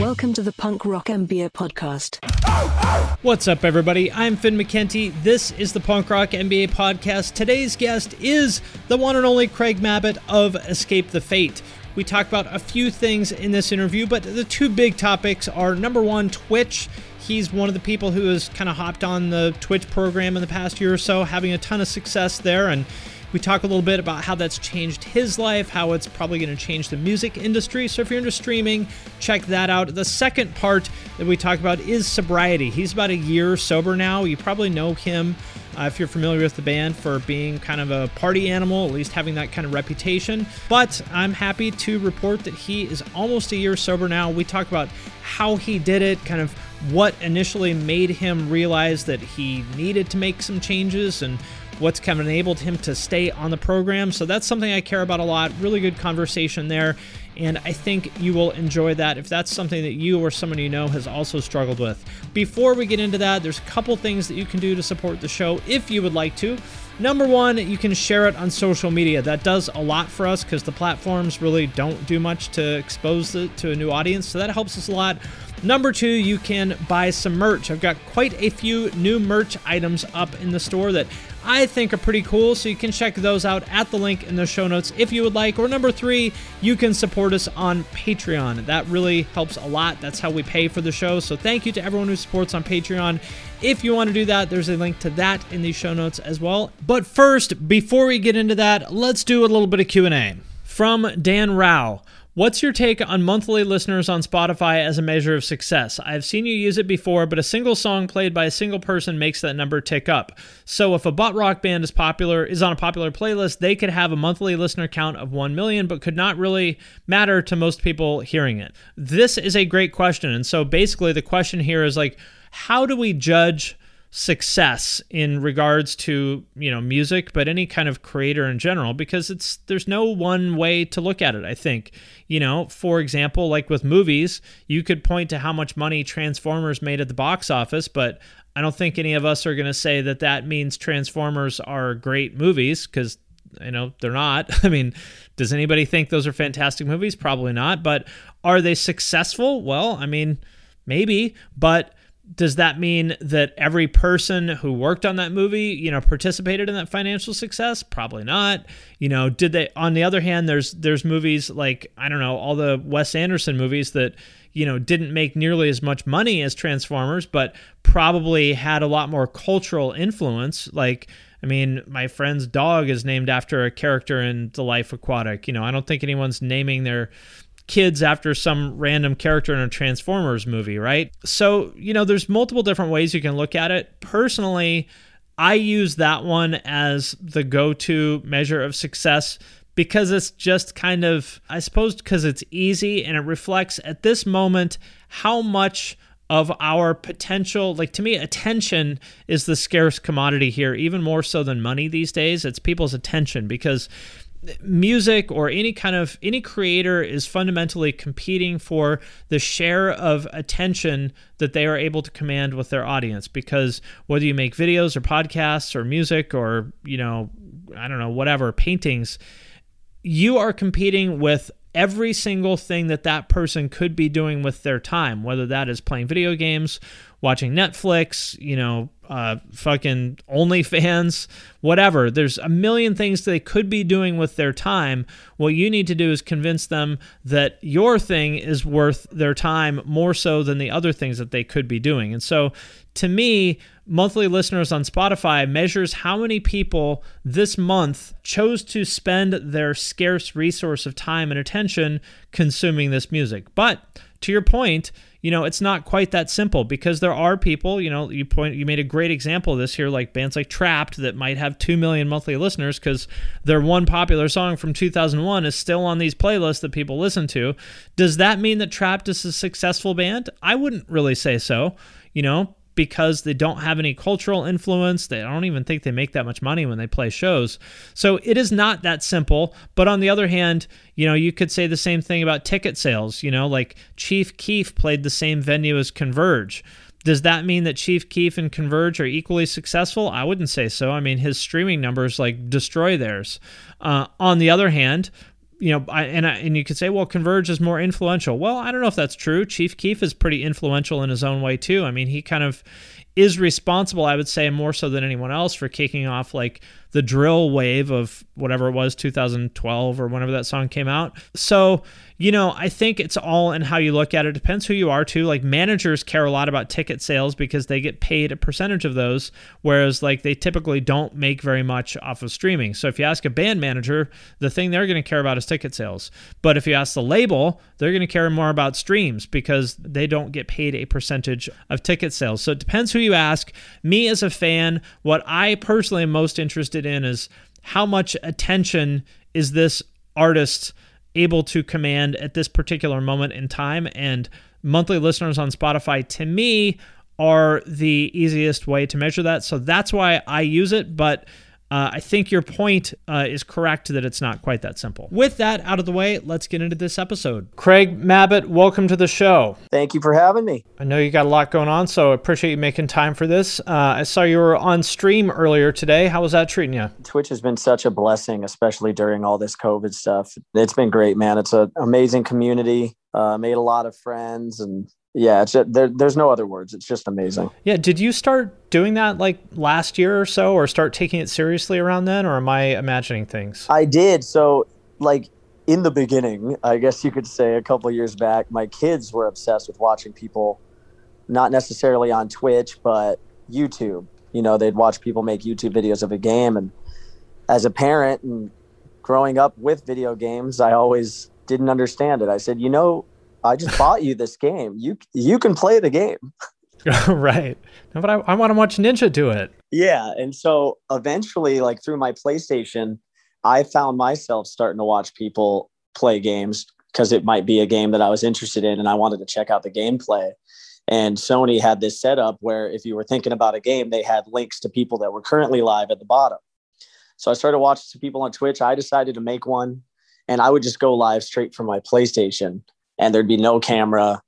Welcome to the Punk Rock MBA podcast. What's up, everybody? I'm Finn McKenty. This is the Punk Rock MBA podcast. Today's guest is the one and only Craig Mabbitt of Escape the Fate. We talk about a few things in this interview, but the two big topics are number one, Twitch. He's one of the people who has kind of hopped on the Twitch program in the past year or so, having a ton of success there, and we talk a little bit about how that's changed his life, how it's probably going to change the music industry. So if you're into streaming, check that out. The second part that we talk about is sobriety. He's about a year sober now. You probably know him uh, if you're familiar with the band for being kind of a party animal, at least having that kind of reputation. But I'm happy to report that he is almost a year sober now. We talk about how he did it, kind of what initially made him realize that he needed to make some changes and what's kind of enabled him to stay on the program. So that's something I care about a lot. Really good conversation there. And I think you will enjoy that if that's something that you or someone you know has also struggled with. Before we get into that, there's a couple things that you can do to support the show if you would like to. Number one, you can share it on social media. That does a lot for us because the platforms really don't do much to expose it to a new audience. So that helps us a lot. Number two, you can buy some merch. I've got quite a few new merch items up in the store that I think are pretty cool, so you can check those out at the link in the show notes if you would like. Or number three, you can support us on Patreon. That really helps a lot. That's how we pay for the show. So thank you to everyone who supports on Patreon. If you want to do that, there's a link to that in the show notes as well. But first, before we get into that, let's do a little bit of Q&A. From Dan Rao. What's your take on monthly listeners on Spotify as a measure of success? I've seen you use it before, but a single song played by a single person makes that number tick up. So if a butt rock band is popular is on a popular playlist, they could have a monthly listener count of 1 million but could not really matter to most people hearing it. This is a great question. And so basically the question here is like how do we judge success in regards to you know music but any kind of creator in general because it's there's no one way to look at it i think. You know for example like with movies you could point to how much money transformers made at the box office but i don't think any of us are going to say that that means transformers are great movies because you know they're not. I mean does anybody think those are fantastic movies? Probably not but are they successful? Well i mean maybe but does that mean that every person who worked on that movie, you know, participated in that financial success? Probably not. You know, did they on the other hand there's there's movies like I don't know, all the Wes Anderson movies that you know didn't make nearly as much money as Transformers, but probably had a lot more cultural influence like I mean, my friend's dog is named after a character in The Life Aquatic. You know, I don't think anyone's naming their kids after some random character in a Transformers movie, right? So, you know, there's multiple different ways you can look at it. Personally, I use that one as the go to measure of success because it's just kind of, I suppose, because it's easy and it reflects at this moment how much of our potential like to me attention is the scarce commodity here even more so than money these days it's people's attention because music or any kind of any creator is fundamentally competing for the share of attention that they are able to command with their audience. Because whether you make videos or podcasts or music or you know I don't know whatever paintings you are competing with every single thing that that person could be doing with their time, whether that is playing video games, watching Netflix, you know, uh, fucking OnlyFans, whatever. There's a million things they could be doing with their time. What you need to do is convince them that your thing is worth their time more so than the other things that they could be doing. And so to me, monthly listeners on Spotify measures how many people this month chose to spend their scarce resource of time and attention consuming this music. But to your point, you know, it's not quite that simple because there are people, you know, you point you made a great example of this here like bands like Trapt that might have 2 million monthly listeners cuz their one popular song from 2001 is still on these playlists that people listen to. Does that mean that Trapt is a successful band? I wouldn't really say so. You know, because they don't have any cultural influence. They don't even think they make that much money when they play shows. So it is not that simple. But on the other hand, you know, you could say the same thing about ticket sales. You know, like Chief Keef played the same venue as Converge. Does that mean that Chief Keef and Converge are equally successful? I wouldn't say so. I mean, his streaming numbers like destroy theirs. Uh, on the other hand, you know, I, and I, and you could say, well, Converge is more influential. Well, I don't know if that's true. Chief Keef is pretty influential in his own way too. I mean, he kind of is responsible, I would say, more so than anyone else for kicking off like the drill wave of whatever it was, 2012 or whenever that song came out. So, you know, I think it's all in how you look at it. Depends who you are too. Like managers care a lot about ticket sales because they get paid a percentage of those, whereas like they typically don't make very much off of streaming. So if you ask a band manager, the thing they're going to care about is ticket sales. But if you ask the label, they're going to care more about streams because they don't get paid a percentage of ticket sales. So it depends who you ask. Me as a fan, what I personally am most interested in is how much attention is this artist able to command at this particular moment in time and monthly listeners on Spotify to me are the easiest way to measure that so that's why I use it but uh, I think your point uh, is correct that it's not quite that simple. With that out of the way, let's get into this episode. Craig Mabbitt, welcome to the show. Thank you for having me. I know you got a lot going on, so I appreciate you making time for this. Uh, I saw you were on stream earlier today. How was that treating you? Twitch has been such a blessing, especially during all this COVID stuff. It's been great, man. It's an amazing community. Uh, made a lot of friends and yeah, it's there, there's no other words. It's just amazing. Yeah. Did you start doing that like last year or so, or start taking it seriously around then, or am I imagining things? I did. So, like in the beginning, I guess you could say a couple years back, my kids were obsessed with watching people, not necessarily on Twitch, but YouTube. You know, they'd watch people make YouTube videos of a game, and as a parent and growing up with video games, I always didn't understand it. I said, you know, I just bought you this game. You you can play the game. right. No, but I, I want to watch Ninja do it. Yeah. And so eventually, like through my PlayStation, I found myself starting to watch people play games because it might be a game that I was interested in and I wanted to check out the gameplay. And Sony had this setup where if you were thinking about a game, they had links to people that were currently live at the bottom. So I started watching some people on Twitch. I decided to make one and I would just go live straight from my PlayStation and there'd be no camera,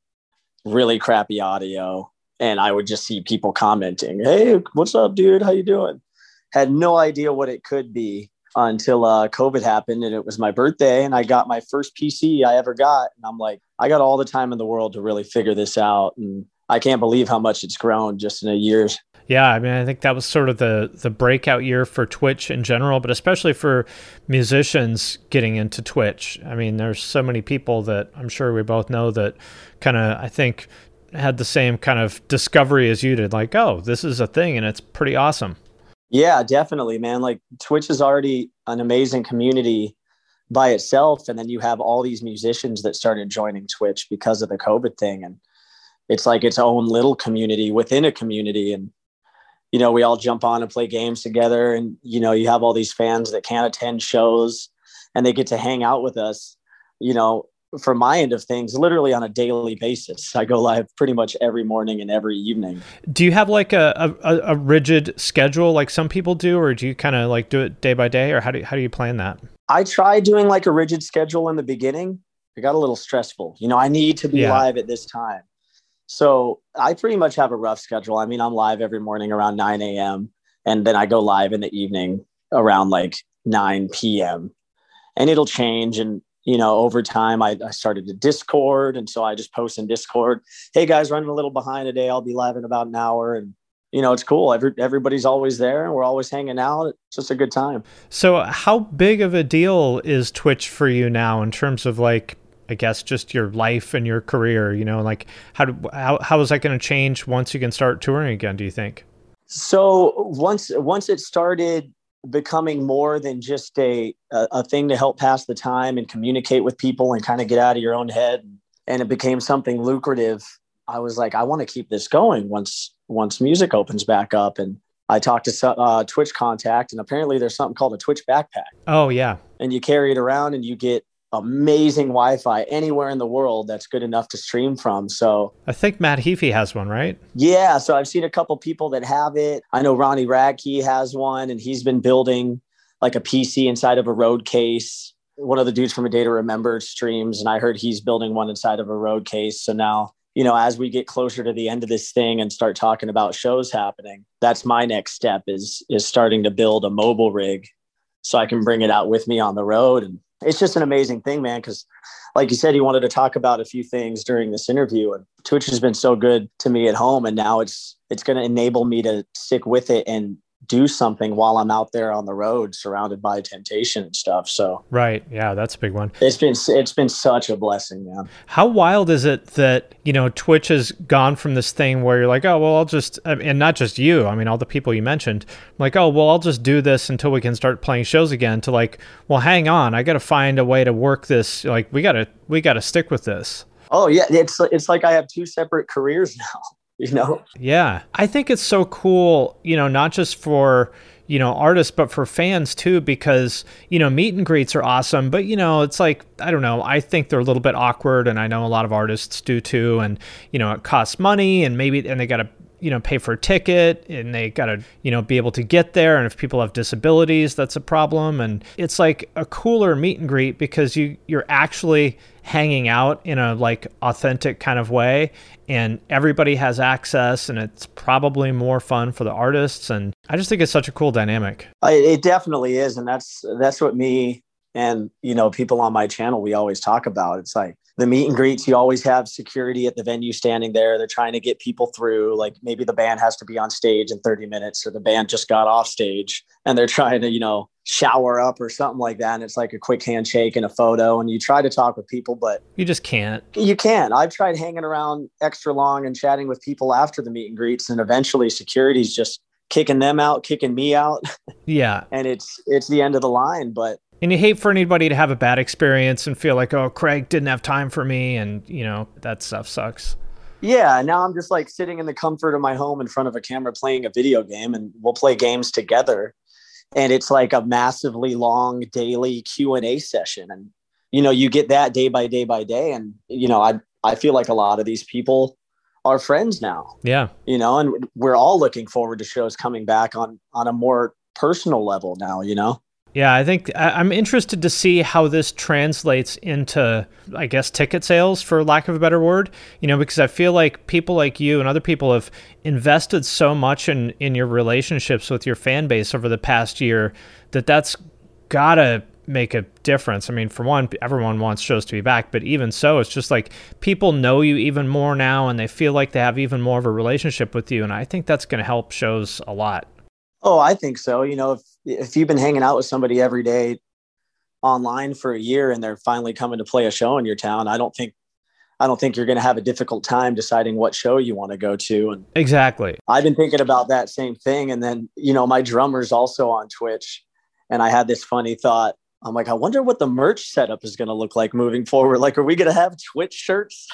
really crappy audio, and I would just see people commenting, "Hey, what's up, dude? How you doing?" Had no idea what it could be until uh, COVID happened, and it was my birthday, and I got my first PC I ever got, and I'm like, I got all the time in the world to really figure this out, and I can't believe how much it's grown just in a year. Yeah, I mean, I think that was sort of the the breakout year for Twitch in general, but especially for musicians getting into Twitch. I mean, there's so many people that I'm sure we both know that kind of I think had the same kind of discovery as you did like, "Oh, this is a thing and it's pretty awesome." Yeah, definitely, man. Like Twitch is already an amazing community by itself and then you have all these musicians that started joining Twitch because of the COVID thing and it's like its own little community within a community and you know, we all jump on and play games together. And, you know, you have all these fans that can't attend shows and they get to hang out with us, you know, from my end of things, literally on a daily basis. I go live pretty much every morning and every evening. Do you have like a, a, a rigid schedule like some people do, or do you kind of like do it day by day, or how do you, how do you plan that? I tried doing like a rigid schedule in the beginning. It got a little stressful. You know, I need to be yeah. live at this time. So I pretty much have a rough schedule. I mean, I'm live every morning around 9 a.m. and then I go live in the evening around like 9 p.m. and it'll change. And, you know, over time I, I started to discord. And so I just post in discord, Hey guys, running a little behind today. I'll be live in about an hour. And, you know, it's cool. Every, everybody's always there and we're always hanging out. It's just a good time. So, how big of a deal is Twitch for you now in terms of like, I guess just your life and your career? You know, like how do, how how is that going to change once you can start touring again? Do you think? So once once it started becoming more than just a, a, a thing to help pass the time and communicate with people and kind of get out of your own head, and it became something lucrative. I was like, I want to keep this going once once music opens back up. And I talked to uh, Twitch contact, and apparently there's something called a Twitch backpack. Oh yeah, and you carry it around, and you get amazing Wi-Fi anywhere in the world that's good enough to stream from. So I think Matt Heafy has one, right? Yeah, so I've seen a couple people that have it. I know Ronnie Radke has one, and he's been building like a PC inside of a road case. One of the dudes from A Day to Remember streams, and I heard he's building one inside of a road case. So now you know as we get closer to the end of this thing and start talking about shows happening that's my next step is is starting to build a mobile rig so i can bring it out with me on the road and it's just an amazing thing man because like you said he wanted to talk about a few things during this interview and twitch has been so good to me at home and now it's it's going to enable me to stick with it and do something while I'm out there on the road surrounded by temptation and stuff. So Right. Yeah, that's a big one. it's been it's been such a blessing, man. How wild is it that, you know, Twitch has gone from this thing where you're like, oh, well, I'll just, and not just you, I mean, all the people you mentioned, like, oh, well, I'll just do this until we can start playing shows again, to like, well, hang on, I got to find a way to work this. Like, we got to, we got to stick with this. Oh, yeah. It's, it's like I have two separate careers now, you know? Yeah. I think it's so cool, you know, not just for, you know, artists, but for fans too, because, you know, meet and greets are awesome. But, you know, it's like, I don't know, I think they're a little bit awkward. And I know a lot of artists do too. And, you know, it costs money and maybe, and they got to, you know, pay for a ticket and they got to, you know, be able to get there. And if people have disabilities, that's a problem. And it's like a cooler meet and greet because you, you're actually hanging out in a like authentic kind of way and everybody has access and it's probably more fun for the artists and i just think it's such a cool dynamic. It definitely is and that's that's what me and you know people on my channel we always talk about. It's like the meet and greets you always have security at the venue standing there. They're trying to get people through. Like maybe the band has to be on stage in 30 minutes or the band just got off stage and they're trying to you know shower up or something like that and it's like a quick handshake and a photo and you try to talk with people but you just can't. You can't. i've tried hanging around extra long and chatting with people after the meet and greets and eventually security's just kicking them out kicking me out. Yeah. And it's it's the end of the line but and you hate for anybody to have a bad experience and feel like oh craig didn't have time for me and you know that stuff sucks. Yeah now i'm just like sitting in the comfort of my home in front of a camera playing a video game and we'll play games together and it's like a massively long daily q&a session. And you know you get that day by day by day. And you know i i feel like a lot of these people are friends now. Yeah. You know and we're all looking forward to shows coming back on on a more personal level now you know yeah, I think I'm interested to see how this translates into, I guess, ticket sales, for lack of a better word. You know, because I feel like people like you and other people have invested so much in in your relationships with your fan base over the past year that that's gotta make a difference. I mean, for one, everyone wants shows to be back, but even so, it's just like people know you even more now, and they feel like they have even more of a relationship with you, and I think that's going to help shows a lot. Oh, I think so. You know, if if you've been hanging out with somebody every day online for a year and they're finally coming to play a show in your town, I don't think I don't think you're going to have a difficult time deciding what show you want to go to. And exactly, I've been thinking about that same thing. And then you know, my drummer's also on Twitch, and I had this funny thought. I'm like, I wonder what the merch setup is going to look like moving forward. Like, are we going to have Twitch shirts?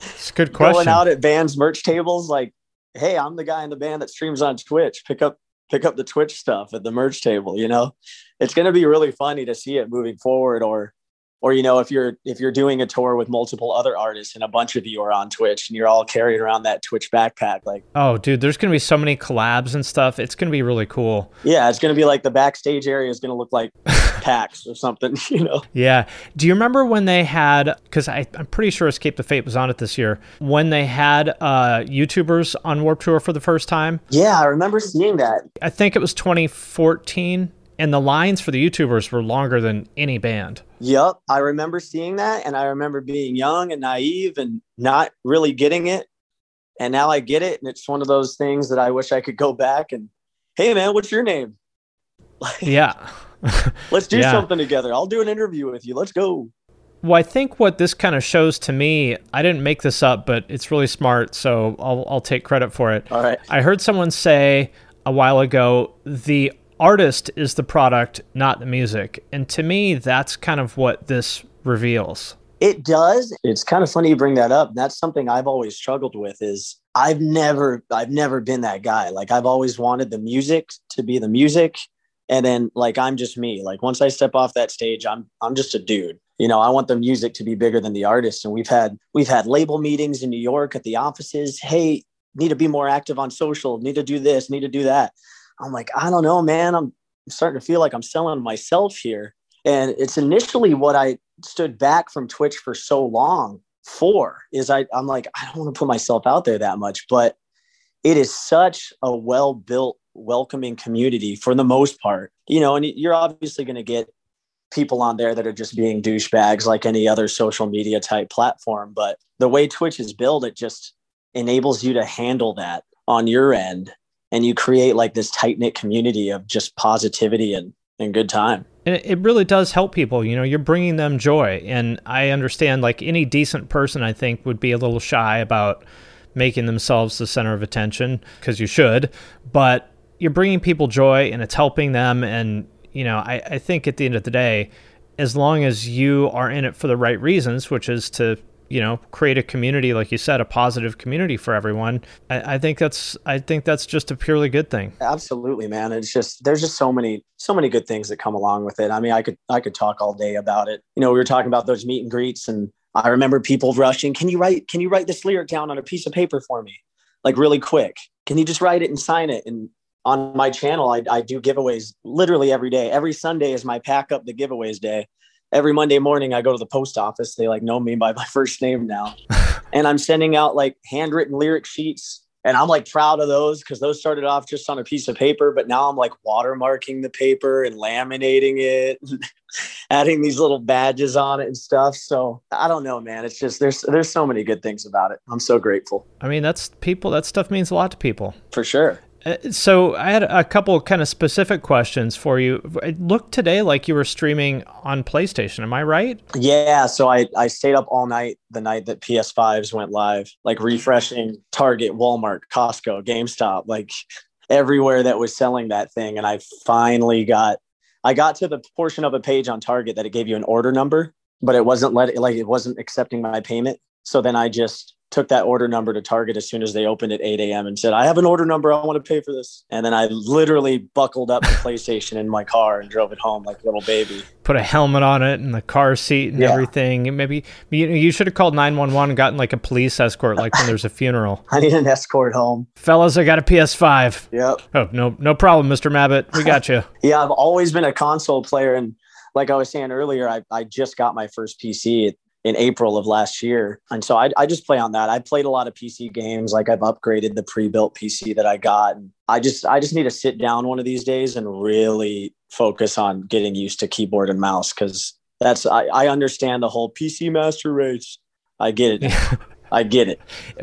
It's a good question. Going out at bands merch tables, like, hey, I'm the guy in the band that streams on Twitch. Pick up pick up the Twitch stuff at the merch table. You know, it's going to be really funny to see it moving forward. Or, or you know, if you're if you're doing a tour with multiple other artists and a bunch of you are on Twitch and you're all carrying around that Twitch backpack, like, oh, dude, there's going to be so many collabs and stuff. It's going to be really cool. Yeah, it's going to be like the backstage area is going to look like PAX or something. You know. Yeah. Do you remember when they had? Because I'm pretty sure Escape the Fate was on it this year. When they had uh, YouTubers on Warp Tour for the first time. Yeah, I remember seeing that. I think it was 2014 and the lines for the YouTubers were longer than any band. Yep, I remember seeing that, and I remember being young and naive and not really getting it. And now I get it, and it's one of those things that I wish I could go back and, hey man, what's your name? yeah, let's do Yeah. something together. I'll do an interview with you. Let's go. Well, I think what this kind of shows to me, I didn't make this up, but it's really smart, so I'll, I'll take credit for it. All right. I heard someone say a while ago the artist is the product, not the music. And to me, that's kind of what this reveals. It does. It's kind of funny you bring that up. That's something I've always struggled with is I've never I've never been that guy. Like I've always wanted the music to be the music and then like I'm just me. Like once I step off that stage, I'm I'm just a dude. You know, I want the music to be bigger than the artist and we've had we've had label meetings in New York at the offices. Hey, need to be more active on social, need to do this, need to do that. I'm like, I don't know, man. I'm starting to feel like I'm selling myself here. And it's initially what I stood back from Twitch for so long for is I, I'm like, I don't want to put myself out there that much, but it is such a well built, welcoming community for the most part, you know, and you're obviously going to get people on there that are just being douchebags like any other social media type platform. But the way Twitch is built, it just enables you to handle that on your end. And you create like this tight knit community of just positivity and, and good time. And it- really does help people. You know, you're bringing them joy. And I understand, like any decent person, I think, would be a little shy about making themselves the center of attention because you should. But you're bringing people joy and it's helping them. And, you know, I, I think at the end of the day, as long as you are in it for the right reasons, which is to, you know, create a community, like you said, a positive community for everyone, I, I think that's I think that's just a purely good thing. Absolutely, man. It's just there's just so many so many good things that come along with it. I mean, I could I could talk all day about it. You know, we were talking about those meet and greets and I remember people rushing, "Can you write can you write this lyric down on a piece of paper for me?" Like really quick. Can you just write it and sign it? And on my channel, I, I do giveaways literally every day. Every Sunday is my pack up the giveaways day. Every Monday morning, I go to the post office. They like know me by my first name now. and I'm sending out like handwritten lyric sheets. And I'm like proud of those because those started off just on a piece of paper, but now I'm like watermarking the paper and laminating it, and adding these little badges on it and stuff. So I don't know, man. It's just there's there's so many good things about it. I'm so grateful I mean, that's people. That stuff means a lot to people. for sure. Uh, So I had a couple kind of specific questions for you. It looked today like you were streaming on PlayStation. Am I right? Yeah, so I I stayed up all night the night that PS5s went live, like refreshing Target, Walmart, Costco, GameStop, like everywhere that was selling that thing and I finally got I got to the portion of a page on Target that it gave you an order number, but it wasn't let like it wasn't accepting my payment. So then I just took that order number to Target as soon as they opened at 8 a.m. and said, I have an order number. I want to pay for this. And then I literally buckled up the PlayStation in my car and drove it home like a little baby. Put a helmet on it and the car seat and Yeah. everything. And maybe you, you should have called 911 and gotten like a police escort, like when there's a funeral. I need an escort home. Fellas, I got a PS5. Yep. Oh, no, no problem, Mr. Mabbitt. We got you. Yeah, I've always been a console player. And like I was saying earlier, I, I just got my first PC in April of last year. And so I, I just play on that. I played a lot of PC games. Like I've upgraded the pre-built PC that I got. And I just I just need to sit down one of these days and really focus on getting used to keyboard and mouse because that's I, I understand the whole PC master race. I get it. I get it.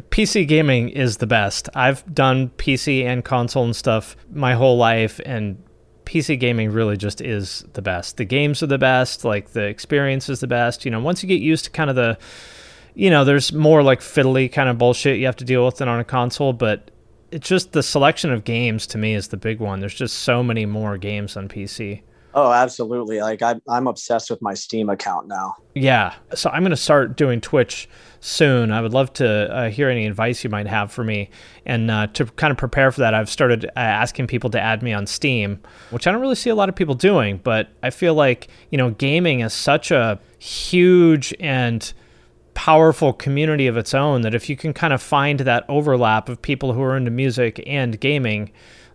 PC gaming is the best. I've done PC and console and stuff my whole life, and PC gaming really just is the best. The games are the best, like the experience is the best. You know, once you get used to kind of the, you know, there's more like fiddly kind of bullshit you have to deal with than on a console, but it's just the selection of games to me is the big one. There's just so many more games on PC. Oh, absolutely. Like I, I'm obsessed with my Steam account now. Yeah. So I'm going to start doing Twitch soon. I would love to uh, hear any advice you might have for me. And uh, to kind of prepare for that, I've started uh, asking people to add me on Steam, which I don't really see a lot of people doing. But I feel like, you know, gaming is such a huge and powerful community of its own that if you can kind of find that overlap of people who are into music and gaming,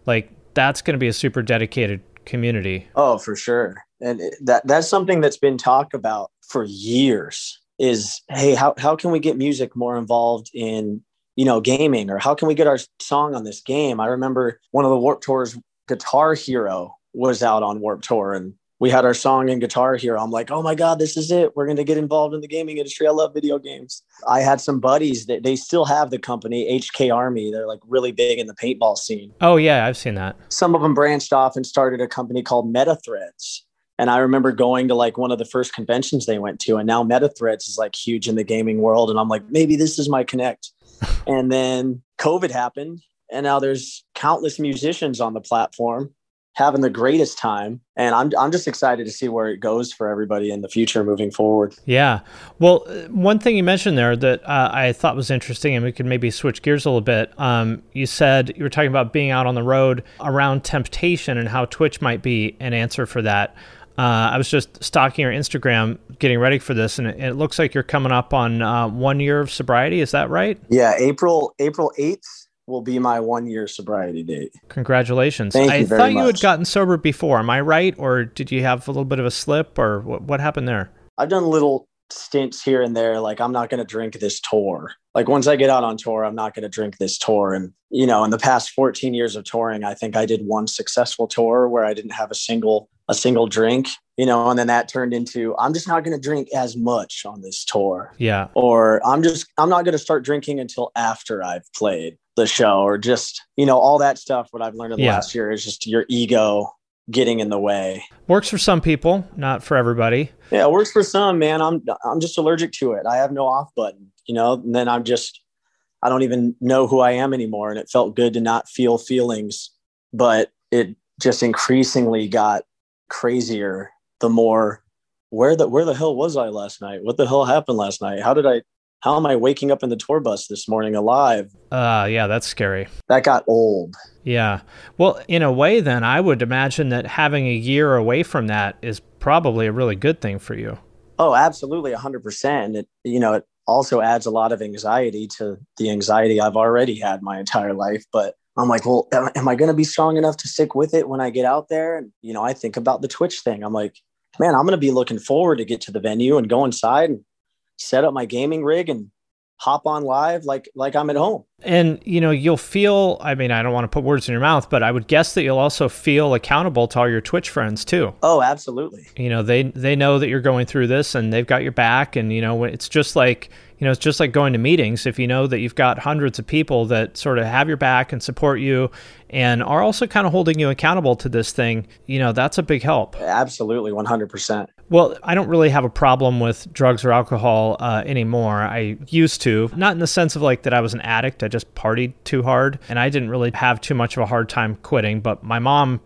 like that's going to be a super dedicated community. Oh, for sure. And that that's something that's been talked about for years is hey, how how can we get music more involved in, you know, gaming or how can we get our song on this game? I remember one of the Warp Tours Guitar Hero was out on Warp Tour and we had our song and Guitar Hero. I'm like, oh my God, this is it. We're going to get involved in the gaming industry. I love video games. I had some buddies that they still have the company, HK Army. They're like really big in the paintball scene. Oh, yeah, I've seen that. Some of them branched off and started a company called MetaThreads. And I remember going to like one of the first conventions they went to, and now MetaThreads is like huge in the gaming world. And I'm like, maybe this is my connect. and then COVID happened, and now there's countless musicians on the platform having the greatest time and I'm, I'm just excited to see where it goes for everybody in the future moving forward yeah well uh, one thing you mentioned there that uh, i thought was interesting and we could maybe switch gears a little bit um, you said you were talking about being out on the road around temptation and how twitch might be an answer for that uh, I was just stalking your Instagram, getting ready for this, and it, it looks like you're coming up on uh, one year of sobriety. Is that right? Yeah, April April eighth will be my one year sobriety date. Congratulations. Thank I you very thought you had gotten sober before. Am I right? Or did you have a little bit of a slip or what, what happened there? I've done little stints here and there. Like I'm not going to drink this tour. Like once I get out on tour, I'm not going to drink this tour. And, you know, in the past 14 years of touring, I think I did one successful tour where I didn't have a single, a single drink, you know, and then that turned into, I'm just not going to drink as much on this tour. Yeah. Or I'm just, I'm not going to start drinking until after I've played the show or just, you know, all that stuff. What I've learned in the Yeah. last year is just your ego getting in the way. Works for some people, not for everybody. Yeah, it works for some, man. I'm I'm just allergic to it. I have no off button, you know, and then I'm just I don't even know who I am anymore. And it felt good to not feel feelings, but it just increasingly got crazier the more where the where the hell was I last night? What the hell happened last night? How did I how am I waking up in the tour bus this morning alive? Uh, yeah, that's scary. That got old. Yeah. Well, in a way, then, I would imagine that having a year away from that is probably a really good thing for you. Oh, absolutely, hundred percent. It you know it also adds a lot of anxiety to the anxiety I've already had my entire life. But I'm like, well, am, am I going to be strong enough to stick with it when I get out there? And you know, I think about the Twitch thing. I'm like, man, I'm going to be looking forward to get to the venue and go inside and set up my gaming rig and hop on live like like I'm at home. And, you know, you'll feel, I mean, I don't want to put words in your mouth, but I would guess that you'll also feel accountable to all your Twitch friends too. Oh, absolutely. You know, they they know that you're going through this and they've got your back and you know, it's just like, you know, it's just like going to meetings if you know that you've got hundreds of people that sort of have your back and support you and are also kind of holding you accountable to this thing, you know, that's a big help. Absolutely, 100%. Well, I don't really have a problem with drugs or alcohol uh, anymore. I used to, not in the sense of like that I was an addict. I just partied too hard, and I didn't really have too much of a hard time quitting. But my mom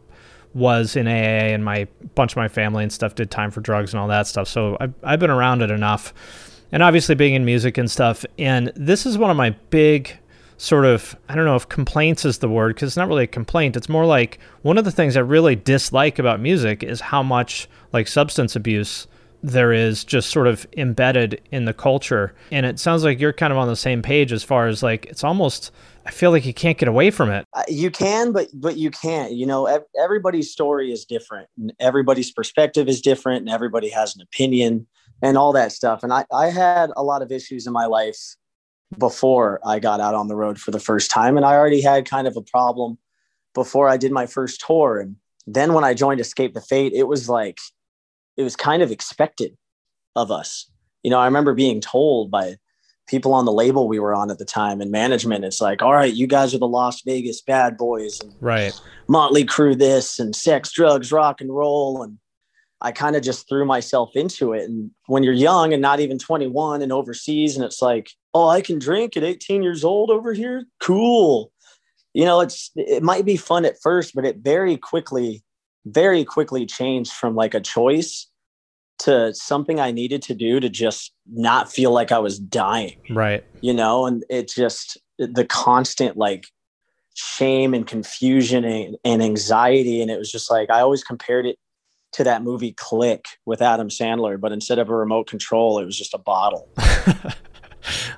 was in AA, and my bunch of my family and stuff did time for drugs and all that stuff. So I've, I've been around it enough, and obviously being in music and stuff. And this is one of my big sort of I don't know if complaints is the word because it's not really a complaint. It's more like one of the things I really dislike about music is how much like substance abuse there is just sort of embedded in the culture. And it sounds like you're kind of on the same page as far as like it's almost I feel like you can't get away from it. Uh, you can but but you can't you know everybody's story is different and everybody's perspective is different and everybody has an opinion and all that stuff and i i had a lot of issues in my life before i got out on the road for the first time and i already had kind of a problem before i did my first tour and then when i joined escape the fate it was like it was kind of expected of us. You know i remember being told by people on the label we were on at the time and management it's like all right you guys are the las vegas bad boys and Right. Mötley Crüe this and sex drugs rock and roll. And i kind of just threw myself into it. And when you're young and not even 21 and overseas and it's like oh i can drink at 18 years old over here? Cool. You know it's it might be fun at first but it very quickly very quickly changed from like a choice to something i needed to do to just not feel like i was dying. Right. you know and it just the constant like shame and confusion and, and anxiety. And it was just like i always compared it to that movie click with adam sandler but instead of a remote control it was just a bottle.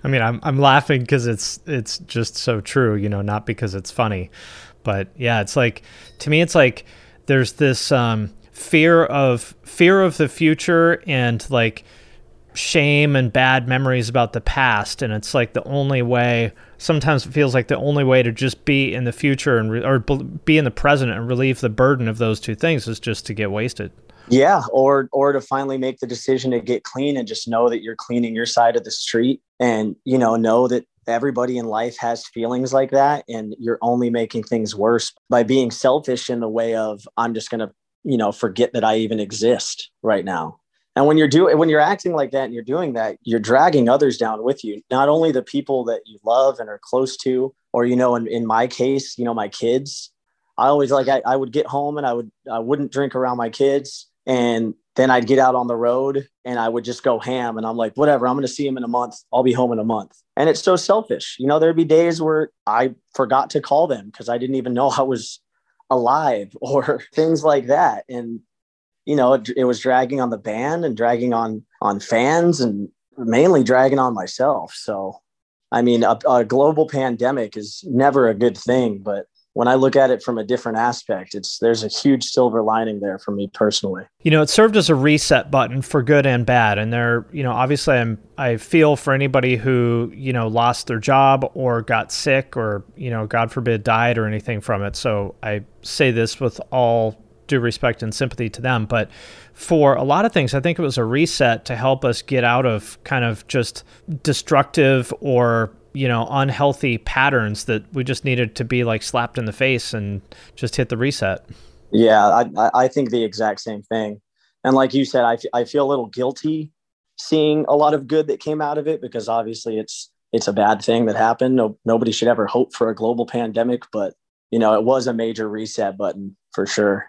I mean, I'm I'm laughing because it's it's just so true, you know, not because it's funny, but yeah, it's like to me, it's like there's this um, fear of fear of the future and like shame and bad memories about the past. And it's like the only way sometimes it feels like the only way to just be in the future and re- or be in the present and relieve the burden of those two things is just to get wasted. Yeah or or to finally make the decision to get clean and just know that you're cleaning your side of the street and you know know that everybody in life has feelings like that and you're only making things worse by being selfish in the way of i'm just going to you know forget that i even exist right now and when you're doing when you're acting like that and you're doing that you're dragging others down with you not only the people that you love and are close to or you know in, in my case you know my kids i always like I, I would get home and i would i wouldn't drink around my kids and then I'd get out on the road and I would just go ham. And I'm like, whatever, I'm going to see him in a month. I'll be home in a month. And it's so selfish. You know, there'd be days where I forgot to call them because I didn't even know I was alive or things like that. And, you know, it, it was dragging on the band and dragging on, on fans and mainly dragging on myself. So, I mean, a, a global pandemic is never a good thing, but when I look at it from a different aspect, it's there's a huge silver lining there for me personally. You know, it served as a reset button for good and bad. And there, you know, obviously I'm I feel for anybody who, you know, lost their job or got sick or, you know, God forbid died or anything from it. So I say this with all due respect and sympathy to them. But for a lot of things, I think it was a reset to help us get out of kind of just destructive or you know unhealthy patterns that we just needed to be like slapped in the face and just hit the reset. Yeah i, I think the exact same thing. And like you said I, f- I feel a little guilty seeing a lot of good that came out of it because obviously it's it's a bad thing that happened. No, nobody should ever hope for a global pandemic but you know it was a major reset button for sure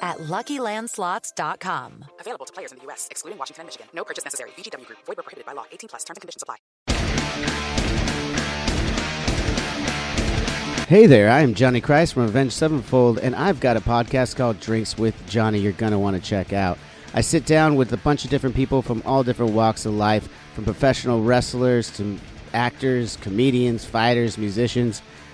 at LuckyLandSlots.com. Available to players in the U.S., excluding Washington and Michigan. No purchase necessary. VGW Group. Void where prohibited by law. 18 plus. Terms and conditions apply. Hey there, I am Johnny Christ from Avenged Sevenfold, and I've got a podcast called Drinks with Johnny you're going to want to check out. I sit down with a bunch of different people from all different walks of life, from professional wrestlers to actors, comedians, fighters, musicians –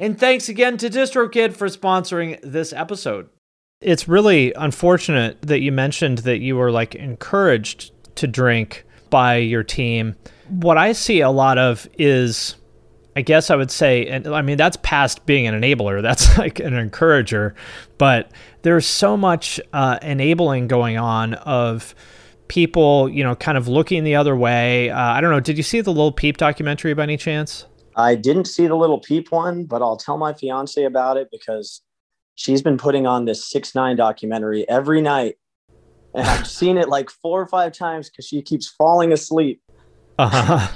And thanks again to DistroKid for sponsoring this episode. It's really unfortunate that you mentioned that you were like encouraged to drink by your team. What I see a lot of is I guess I would say, and I mean, that's past being an enabler. That's like an encourager. But there's so much uh, enabling going on of people, you know, kind of looking the other way. Uh, I don't know. Did you see the Lil Peep documentary by any chance? I didn't see the Lil Peep one, but I'll tell my fiance about it because she's been putting on this 6ix9ine documentary every night. And I've seen it like four or five times because she keeps falling asleep. Uh-huh.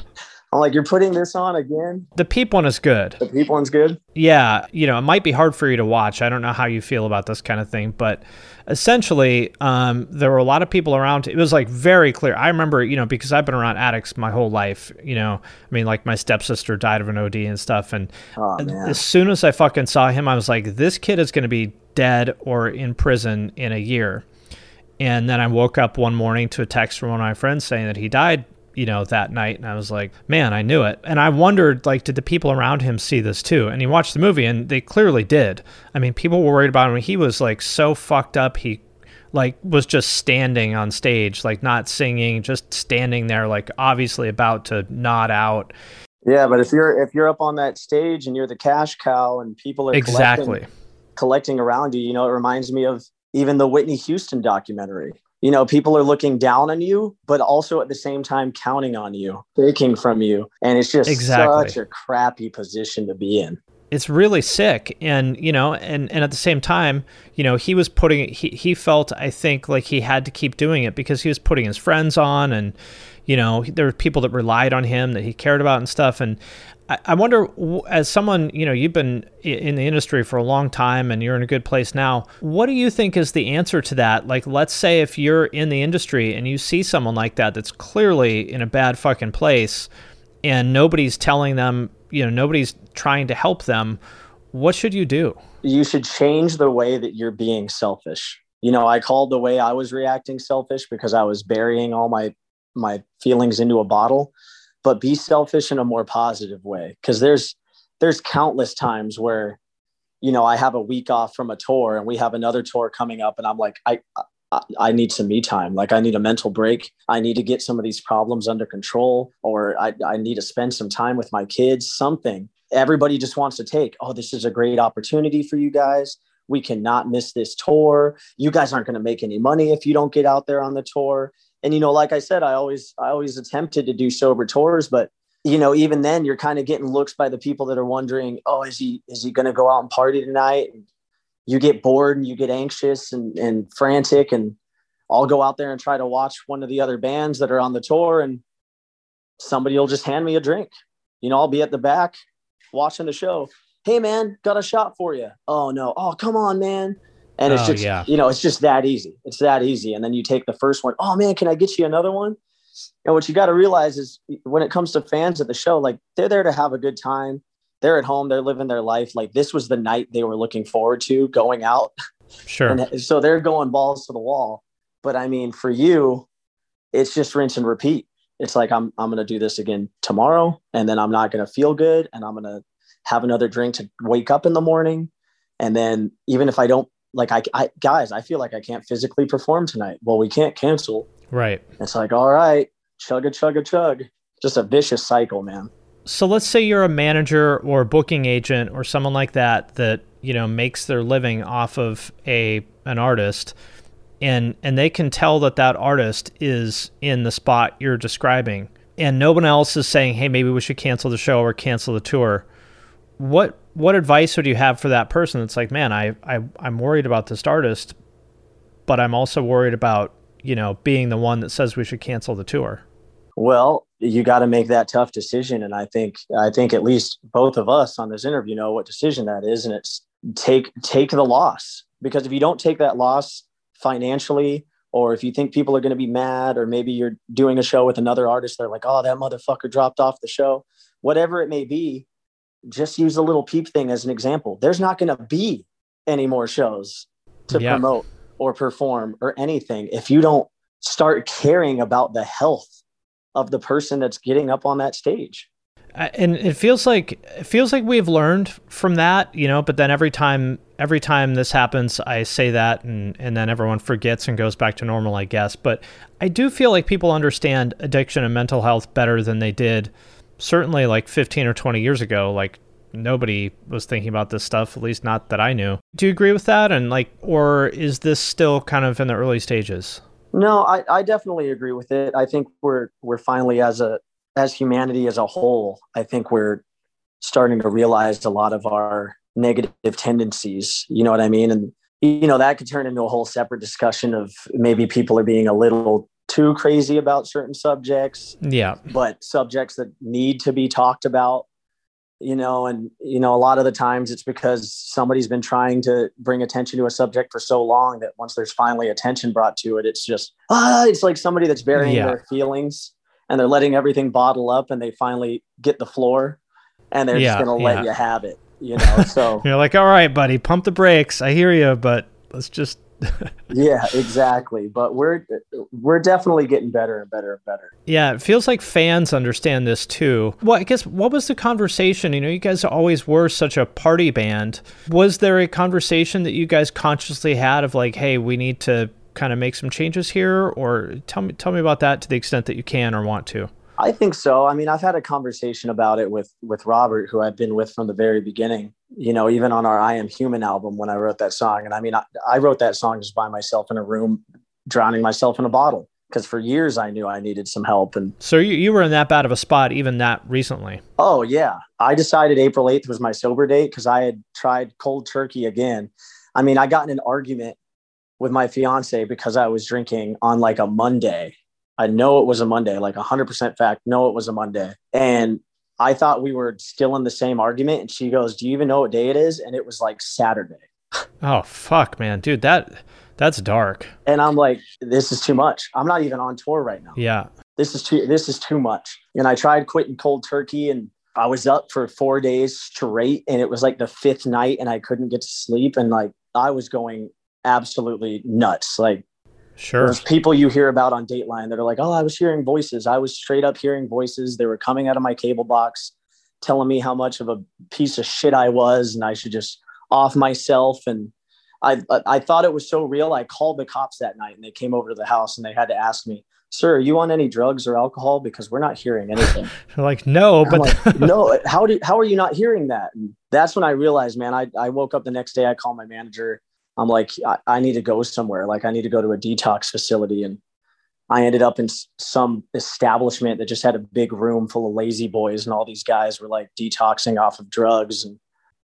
I'm like, you're putting this on again? The Peep one is good. The Peep one's good? Yeah. You know, it might be hard for you to watch. I don't know how you feel about this kind of thing, but essentially, um, there were a lot of people around. It was like very clear. I remember, you know, because I've been around addicts my whole life, you know, I mean, like my stepsister died of an OD and stuff. And Oh, as soon as I fucking saw him, I was like, this kid is going to be dead or in prison in a year. And then I woke up one morning to a text from one of my friends saying that he died, you know, that night. And I was like, man, I knew it. And I wondered, like, did the people around him see this too? And he watched the movie and they clearly did. I mean, people were worried about him. He was like so fucked up. He, like, was just standing on stage, like, not singing, just standing there, like, obviously about to nod out. Yeah, but if you're if you're up on that stage and you're the cash cow and people are Exactly. collecting, collecting around you, you know, it reminds me of even the Whitney Houston documentary. You know, people are looking down on you, but also at the same time counting on you, taking from you. And it's just Exactly. such a crappy position to be in. it's really sick and you know and and at the same time you know he was putting he, he felt i think like he had to keep doing it because he was putting his friends on and you know there were people that relied on him that he cared about and stuff and i, wonder as someone you know you've been in the industry for a long time and you're in a good place now what do you think is the answer to that like let's say if you're in the industry and you see someone like that that's clearly in a bad fucking place and nobody's telling them, you know, nobody's trying to help them, what should you do? You should change the way that you're being selfish. You know, I called the way I was reacting selfish because I was burying all my my feelings into a bottle, but be selfish in a more positive way because there's there's countless times where you know, I have a week off from a tour and we have another tour coming up and I'm like I I, I need some me time. Like I need a mental break. I need to get some of these problems under control or I I need to spend some time with my kids, something. Everybody just wants to take, "Oh, this is a great opportunity for you guys. We cannot miss this tour. You guys aren't going to make any money if you don't get out there on the tour." And you know, like I said, I always I always attempted to do sober tours, but you know, even then you're kind of getting looks by the people that are wondering, "Oh, is he is he going to go out and party tonight?" And you get bored and you get anxious and, and frantic and I'll go out there and try to watch one of the other bands that are on the tour and somebody will just hand me a drink. You know, I'll be at the back watching the show. Hey man, got a shot for you. Oh no. Oh, come on, man. And it's Oh, just, yeah. you know, it's just that easy. It's that easy. And then you take the first one. Oh man, can I get you another one? And what you got to realize is when it comes to fans at the show, like they're there to have a good time. They're at home. They're living their life. Like this was the night they were looking forward to going out. Sure. And uh, so they're going balls to the wall. But I mean, for you, it's just rinse and repeat. It's like I'm I'm gonna do this again tomorrow, and then I'm not gonna feel good, and I'm gonna have another drink to wake up in the morning, and then even if I don't like I, I guys, I feel like I can't physically perform tonight. Well, we can't cancel. Right. It's like all right, chug a chug a chug. Just a vicious cycle, man. So let's say you're a manager or a booking agent or someone like that that, you know, makes their living off of a an artist and and they can tell that that artist is in the spot you're describing and no one else is saying, "Hey, maybe we should cancel the show or cancel the tour." What what advice would you have for that person that's like, "Man, I I I'm worried about this artist, but I'm also worried about, you know, being the one that says we should cancel the tour." Well, you got to make that tough decision, and I think I think at least both of us on this interview know what decision that is, and it's take take the loss because if you don't take that loss financially, or if you think people are going to be mad, or maybe you're doing a show with another artist, they're like, "Oh, that motherfucker dropped off the show," whatever it may be. Just use the Lil Peep thing as an example. There's not going to be any more shows to Yeah. promote or perform or anything if you don't start caring about the health of the person that's getting up on that stage. And it feels like it feels like we've learned from that you know but then every time every time this happens i say that and and then everyone forgets and goes back to normal i guess but i do feel like people understand addiction and mental health better than they did certainly like 15 or 20 years ago like nobody was thinking about this stuff at least not that i knew do you agree with that and like or is this still kind of in the early stages No, I, I definitely agree with it. I think we're we're finally as a as humanity as a whole, I think we're starting to realize a lot of our negative tendencies. You know what I mean? And you know that could turn into a whole separate discussion of maybe people are being a little too crazy about certain subjects. Yeah. But subjects that need to be talked about you know and you know a lot of the times it's because somebody's been trying to bring attention to a subject for so long that once there's finally attention brought to it it's just ah it's like somebody that's burying Yeah. their feelings and they're letting everything bottle up and they finally get the floor and they're Yeah, just going to yeah. let you have it you know so You're like, all right, buddy, pump the brakes. I hear you, but let's just. yeah exactly but we're we're definitely getting better and better and better Yeah, it feels like fans understand this too. Well, I guess what was the conversation? You know, you guys always were such a party band. Was there a conversation that you guys consciously had of like, hey, we need to kind of make some changes here, or tell me tell me about that to the extent that you can or want to. I think so. I mean, I've had a conversation about it with with Robert, who I've been with from the very beginning. You know, even on our "I Am Human" album, when I wrote that song, and I mean, I, I wrote that song just by myself in a room, drowning myself in a bottle, because for years I knew I needed some help. And So you you were in that bad of a spot even that recently. oh yeah, I decided April eighth was my sober date because I had tried cold turkey again. I mean, I got in an argument with my fiance because I was drinking on like a Monday. I know it was a Monday, like 100% fact, know it was a Monday. And I thought we were still in the same argument. And she goes, Do you even know what day it is? And it was like Saturday. Oh fuck, man, dude, that that's dark. And I'm like, This is too much. I'm not even on tour right now. Yeah. This is too this is too much. And I tried quitting cold turkey and I was up for four days straight. And it was like the fifth night and I couldn't get to sleep. And like I was going absolutely nuts. Like Sure. There's people you hear about on Dateline that are like, oh, I was hearing voices. I was straight up hearing voices. They were coming out of my cable box telling me how much of a piece of shit I was and I should just off myself. And I, I thought it was so real. I called the cops that night and they came over to the house and they had to ask me, sir, are you on any drugs or alcohol? Because we're not hearing anything. Like, no, but like, no, how do how are you not hearing that? And that's when I realized, man, I, I woke up the next day, I called my manager. I'm like, I, I need to go somewhere. Like I need to go to a detox facility. And I ended up in some establishment that just had a big room full of lazy boys, and all these guys were like detoxing off of drugs. And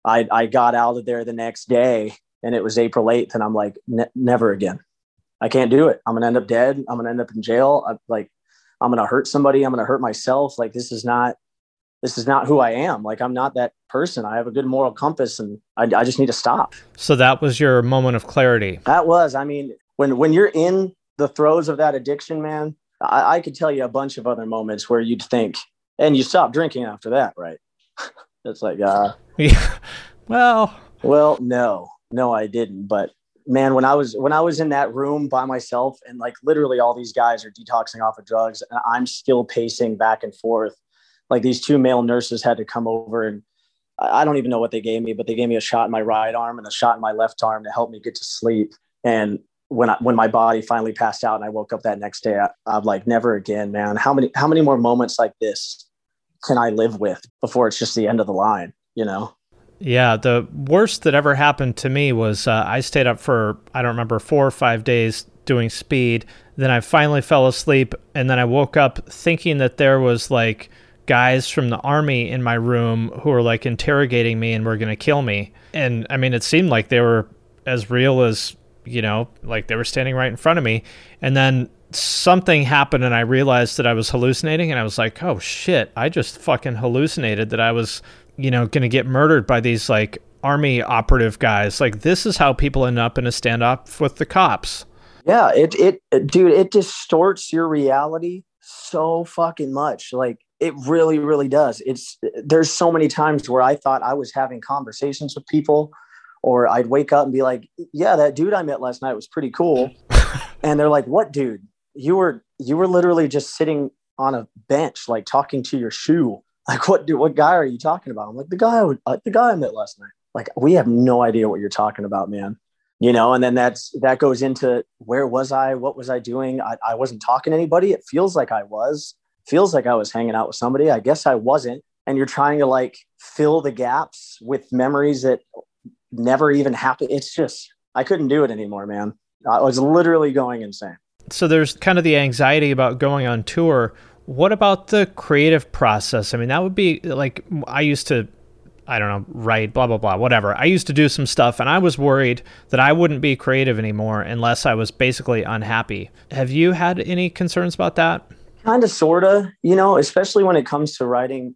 I, I got out of there the next day, and it was April 8th, and I'm like, "Ne- never again. I can't do it. I'm gonna end up dead. I'm gonna end up in jail. I, like, I'm gonna hurt somebody. I'm gonna hurt myself. Like, this is not, this is not who I am. Like, I'm not that person. I have a good moral compass, and I, I just need to stop. so that was your moment of clarity. That was, I mean, when when you're in the throes of that addiction, man, I, I could tell you a bunch of other moments where you'd think, and you stop drinking after that, right? it's like, uh, Yeah. Well, well, no, no, I didn't. But man, when I was when I was in that room by myself, and like literally all these guys are detoxing off of drugs, and I'm still pacing back and forth. Like these two male nurses had to come over and I don't even know what they gave me, but they gave me a shot in my right arm and a shot in my left arm to help me get to sleep. And when I, when my body finally passed out and I woke up that next day, I, I'm like, never again, man. How many how many more moments like this can I live with before it's just the end of the line? You know? Yeah, the worst that ever happened to me was uh, I stayed up for, I don't remember, four or five days doing speed. Then I finally fell asleep. And then I woke up thinking that there was like guys from the army in my room who were like interrogating me and were going to kill me. And I mean, it seemed like they were as real as, you know, like they were standing right in front of me. And then something happened and I realized that I was hallucinating and I was like, "Oh shit, I just fucking hallucinated that I was, you know, going to get murdered by these like army operative guys. Like this is how people end up in a standoff with the cops." Yeah, it, it dude, it distorts your reality so fucking much. Like it really, really does. It's there's so many times where I thought I was having conversations with people, or I'd wake up and be like, Yeah, that dude I met last night was pretty cool. and they're like, What dude? You were you were literally just sitting on a bench, like talking to your shoe. Like, what dude, what guy are you talking about? I'm like, the guy I would, the guy I met last night. Like, we have no idea what you're talking about, man you know and then that's that goes into where was i what was i doing I, I wasn't talking to anybody it feels like i was feels like i was hanging out with somebody i guess i wasn't and you're trying to like fill the gaps with memories that never even happened it's just i couldn't do it anymore man i was literally going insane so there's kind of the anxiety about going on tour. What about the creative process? I mean, that would be like I used to I don't know, write, blah, blah, blah, whatever. I used to do some stuff and I was worried that I wouldn't be creative anymore unless I was basically unhappy. Have you had any concerns about that? Kind of, sort of, you know, especially when it comes to writing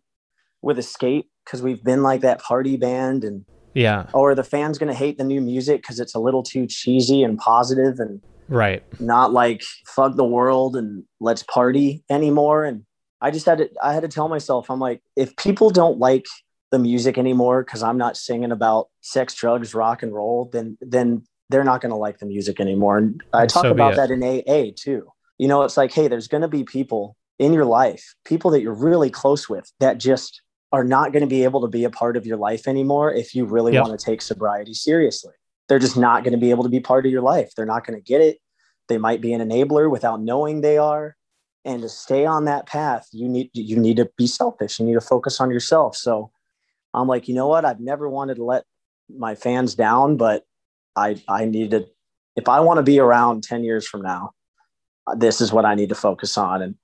with Escape, because we've been like that party band and, yeah. Or the fans going to hate the new music because it's a little too cheesy and positive and, right. Not like fuck the world and let's party anymore. And I just had to, I had to tell myself, I'm like, if people don't like the music anymore because I'm not singing about sex, drugs, rock and roll, then then they're not going to like the music anymore. And I talk so about that in AA too. You know, it's like, hey, there's going to be people in your life, people that you're really close with, that just are not going to be able to be a part of your life anymore if you really yep. want to take sobriety seriously. They're just not going to be able to be part of your life. They're not going to get it. They might be an enabler without knowing they are. And to stay on that path, you need you need to be selfish. You need to focus on yourself. So I'm like, you know what? I've never wanted to let my fans down, but I I need to if I want to be around 10 years from now, this is what I need to focus on. And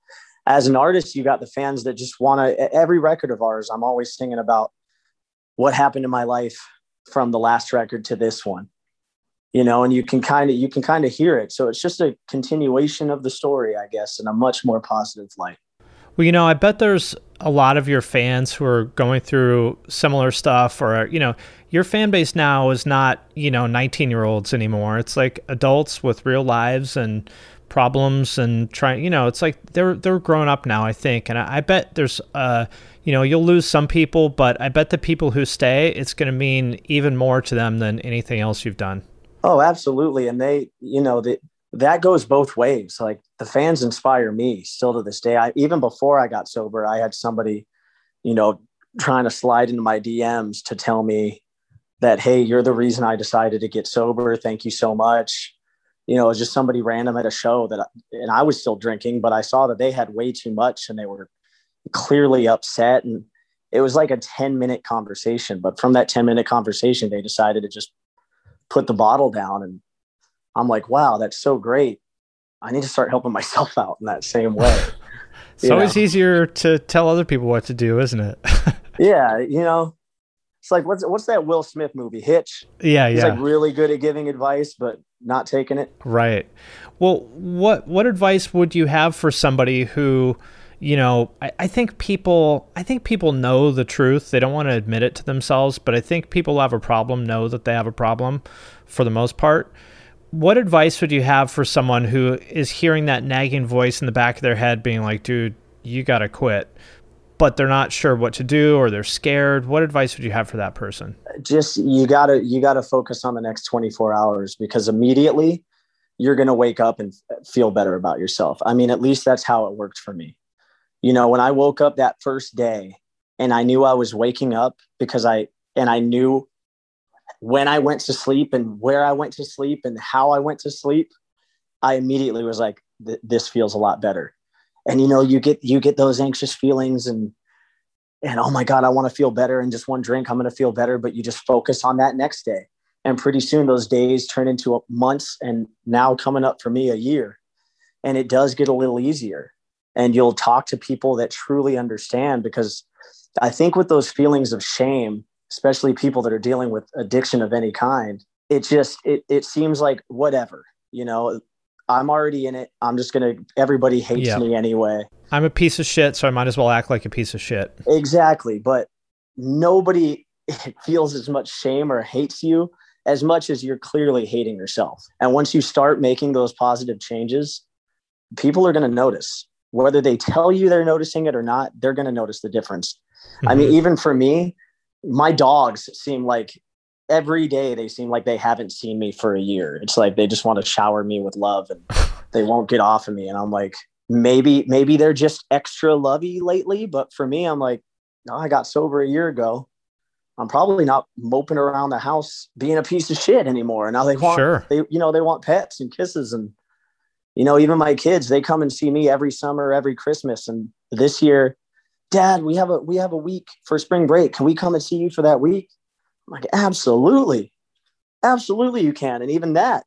as an artist, you got the fans that just want to every record of ours, I'm always singing about what happened in my life from the last record to this one. You know, and you can kind of you can kind of hear it. So it's just a continuation of the story, I guess, in a much more positive light. Well, you know, I bet there's a lot of your fans who are going through similar stuff, or, you know, your fan base now is not, you know, 19 year olds anymore. It's like adults with real lives and problems and trying, you know, it's like they're, they're grown up now, I think. And I, I bet there's, uh, you know, you'll lose some people, but I bet the people who stay, it's going to mean even more to them than anything else you've done. Oh, absolutely. And they, you know, the, that goes both ways. Like the fans inspire me still to this day. I even before I got sober, I had somebody, you know, trying to slide into my DMs to tell me that, hey, you're the reason I decided to get sober. Thank you so much. You know, it was just somebody random at a show that, and I was still drinking, but I saw that they had way too much and they were clearly upset. And it was like a 10 minute conversation. But from that 10 minute conversation, they decided to just put the bottle down and I'm like, wow, that's so great. I need to start helping myself out in that same way. it's always know? easier to tell other people what to do, isn't it? yeah, you know, it's like what's what's that Will Smith movie, Hitch? Yeah, He's yeah. like really good at giving advice, but not taking it. Right. Well, what what advice would you have for somebody who, you know, I, I think people I think people know the truth. They don't want to admit it to themselves, but I think people who have a problem know that they have a problem for the most part what advice would you have for someone who is hearing that nagging voice in the back of their head being like, dude, you got to quit, but they're not sure what to do or they're scared? What advice would you have for that person? Just you got to you got to focus on the next 24 hours because immediately you're to wake up and feel better about yourself. I mean, at least that's how it worked for me. You know, when I woke up that first day and I knew I was waking up because I and I knew when I went to sleep and where I went to sleep and how I went to sleep, I immediately was like, this feels a lot better. And you know, you get you get those anxious feelings and and oh my god, I want to feel better. And just one drink, I'm going to feel better. But you just focus on that next day, and pretty soon those days turn into months, and now coming up for me a year, and it does get a little easier. And you'll talk to people that truly understand because I think with those feelings of shame especially people that are dealing with addiction of any kind it just it, it seems like whatever you know i'm already in it. I'm just gonna everybody hates me anyway. I'm a piece of shit so i might as well act like a piece of shit. Exactly but nobody feels as much shame or hates you as much as you're clearly hating yourself. And once you start making those positive changes people are going to notice. Whether they tell you they're noticing it or not they're going to notice the difference. Mm-hmm. i mean mm-hmm. even for me my dogs seem like every day they seem like they haven't seen me for a year. It's like they just want to shower me with love and they won't get off of me. And I'm like, maybe, maybe they're just extra lovey lately. But for me, I'm like, no, I got sober a year ago. I'm probably not moping around the house being a piece of shit anymore. And now they want, sure. they, you know, they want pets and kisses and, you know, even my kids, they come and see me every summer, every Christmas. And this year Dad, we have a we have a week for spring break. Can we come and see you for that week? I'm like, absolutely. Absolutely you can. And even that,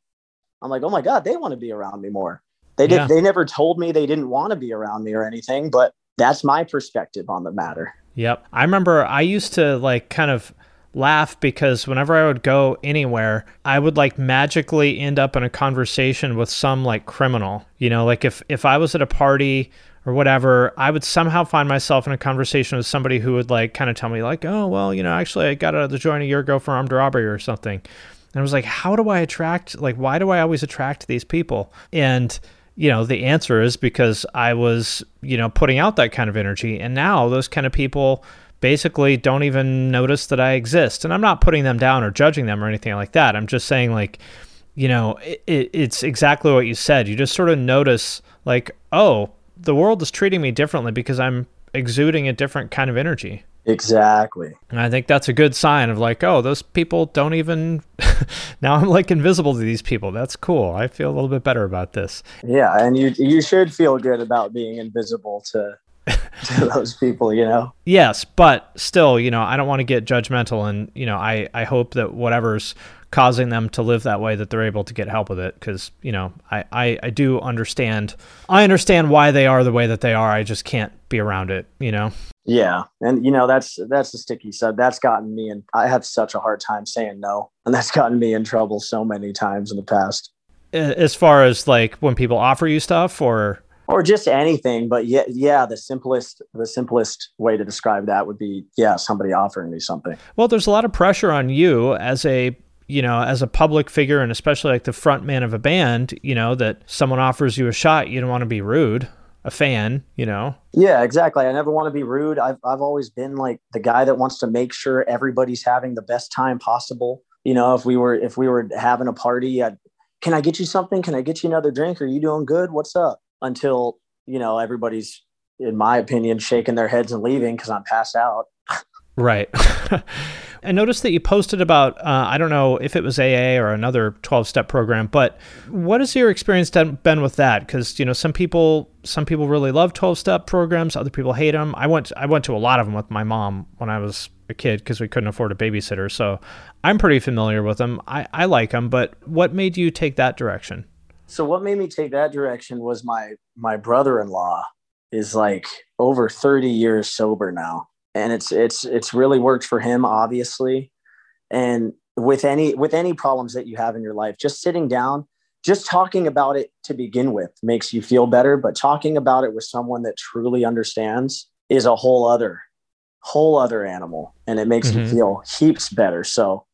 I'm like, oh my God, they want to be around me more. They did. Yeah. They never told me they didn't want to be around me or anything, but that's my perspective on the matter. Yep. I remember I used to like kind of laugh because whenever I would go anywhere, I would like magically end up in a conversation with some like criminal. You know, like if if I was at a party or whatever, I would somehow find myself in a conversation with somebody who would like kind of tell me like, "Oh, well, you know, actually I got out of the joint a year ago for armed robbery or something." And I was like, "How do I attract like why do I always attract these people?" And you know, the answer is because I was, you know, putting out that kind of energy. And now those kind of people basically don't even notice that I exist. And I'm not putting them down or judging them or anything like that. I'm just saying, like, you know, it, it, it's exactly what you said. You just sort of notice, like, oh, the world is treating me differently because I'm exuding a different kind of energy. Exactly. And I think that's a good sign of like, oh, those people don't even. now I'm like invisible to these people. That's cool. I feel a little bit better about this. Yeah, and you you should feel good about being invisible to to those people. You know. Yes, but still, you know, I don't want to get judgmental, and you know, I I hope that whatever's causing them to live that way that they're able to get help with it because you know I, I i do understand i understand why they are the way that they are i just can't be around it you know Yeah, and you know that's that's the sticky side. That's gotten me, and I have such a hard time saying no, and that's gotten me in trouble so many times in the past. As far as like when people offer you stuff or or just anything. But yeah, yeah, the simplest the simplest way to describe that would be yeah, somebody offering me something. well there's a lot of pressure on you as a you know as a public figure and especially like the front man of a band you know that someone offers you a shot you don't want to be rude a fan you know Yeah, exactly. I never want to be rude. I've I've always been like the guy that wants to make sure everybody's having the best time possible. You know, if we were if we were having a party, I'd, can I get you something? Can I get you another drink? Are you doing good? What's up? Until you know everybody's, in my opinion, shaking their heads and leaving because I'm passed out. Right. I noticed that you posted about, uh, I don't know if it was AA or another 12 step program, but what has your experience been with that? Because, you know, some people, some people really love 12 step programs. Other people hate them. I went, I went to a lot of them with my mom when I was a kid because we couldn't afford a babysitter. So I'm pretty familiar with them. I, I like them, but what made you take that direction? So what made me take that direction was my my brother-in-law is like over 30 years sober now. And it's it's it's really worked for him obviously. And with any with any problems that you have in your life, just sitting down, just talking about it to begin with makes you feel better, but talking about it with someone that truly understands is a whole other whole other animal and it makes you Mhm. feel heaps better. So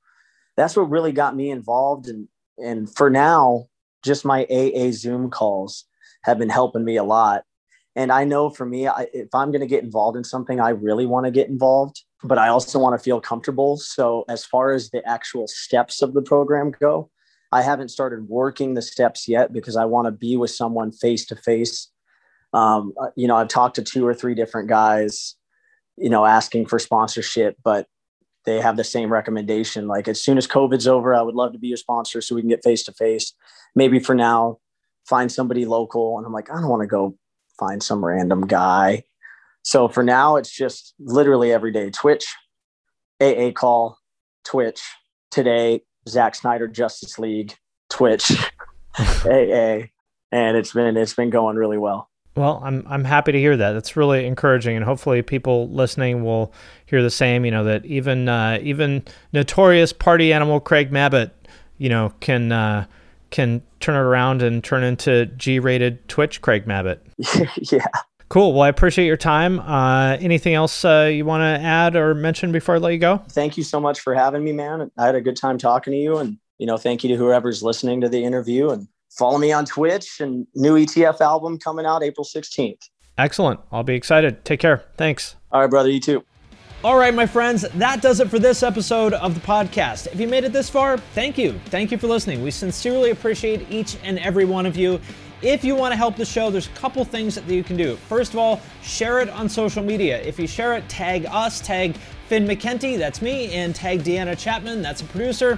that's what really got me involved and and for now just my AA Zoom calls have been helping me a lot. And I know for me, I, if I'm going to get involved in something, I really want to get involved, but I also want to feel comfortable. So, as far as the actual steps of the program go, I haven't started working the steps yet because I want to be with someone face to face. You know, I've talked to two or three different guys, you know, asking for sponsorship, but they have the same recommendation. Like as soon as COVID's over, I would love to be your sponsor so we can get face to face. Maybe for now, find somebody local. And I'm like, I don't want to go find some random guy. So for now, it's just literally every day Twitch, AA call, Twitch. Today, Zack Snyder Justice League, Twitch, AA. And it's been it's been going really well. Well, I'm I'm happy to hear that. That's really encouraging, and hopefully, people listening will hear the same. You know that even uh, even notorious party animal Craig Mabbitt, you know, can uh, can turn it around and turn into G-rated Twitch Craig Mabbitt. yeah. Cool. Well, I appreciate your time. Uh, anything else uh, you want to add or mention before I let you go? thank you so much for having me, man. I had a good time talking to you, and you know, thank you to whoever's listening to the interview. And follow me on Twitch. And new ETF album coming out April sixteenth. Excellent. I'll be excited. Take care. Thanks. All right, brother. You too. All right, my friends, that does it for this episode of the podcast. If you made it this far, thank you. Thank you for listening. We sincerely appreciate each and every one of you. If you want to help the show, there's a couple things that you can do. First of all, share it on social media. If you share it, tag us, tag Finn McKenty, that's me, and tag Deanna Chapman, that's a producer.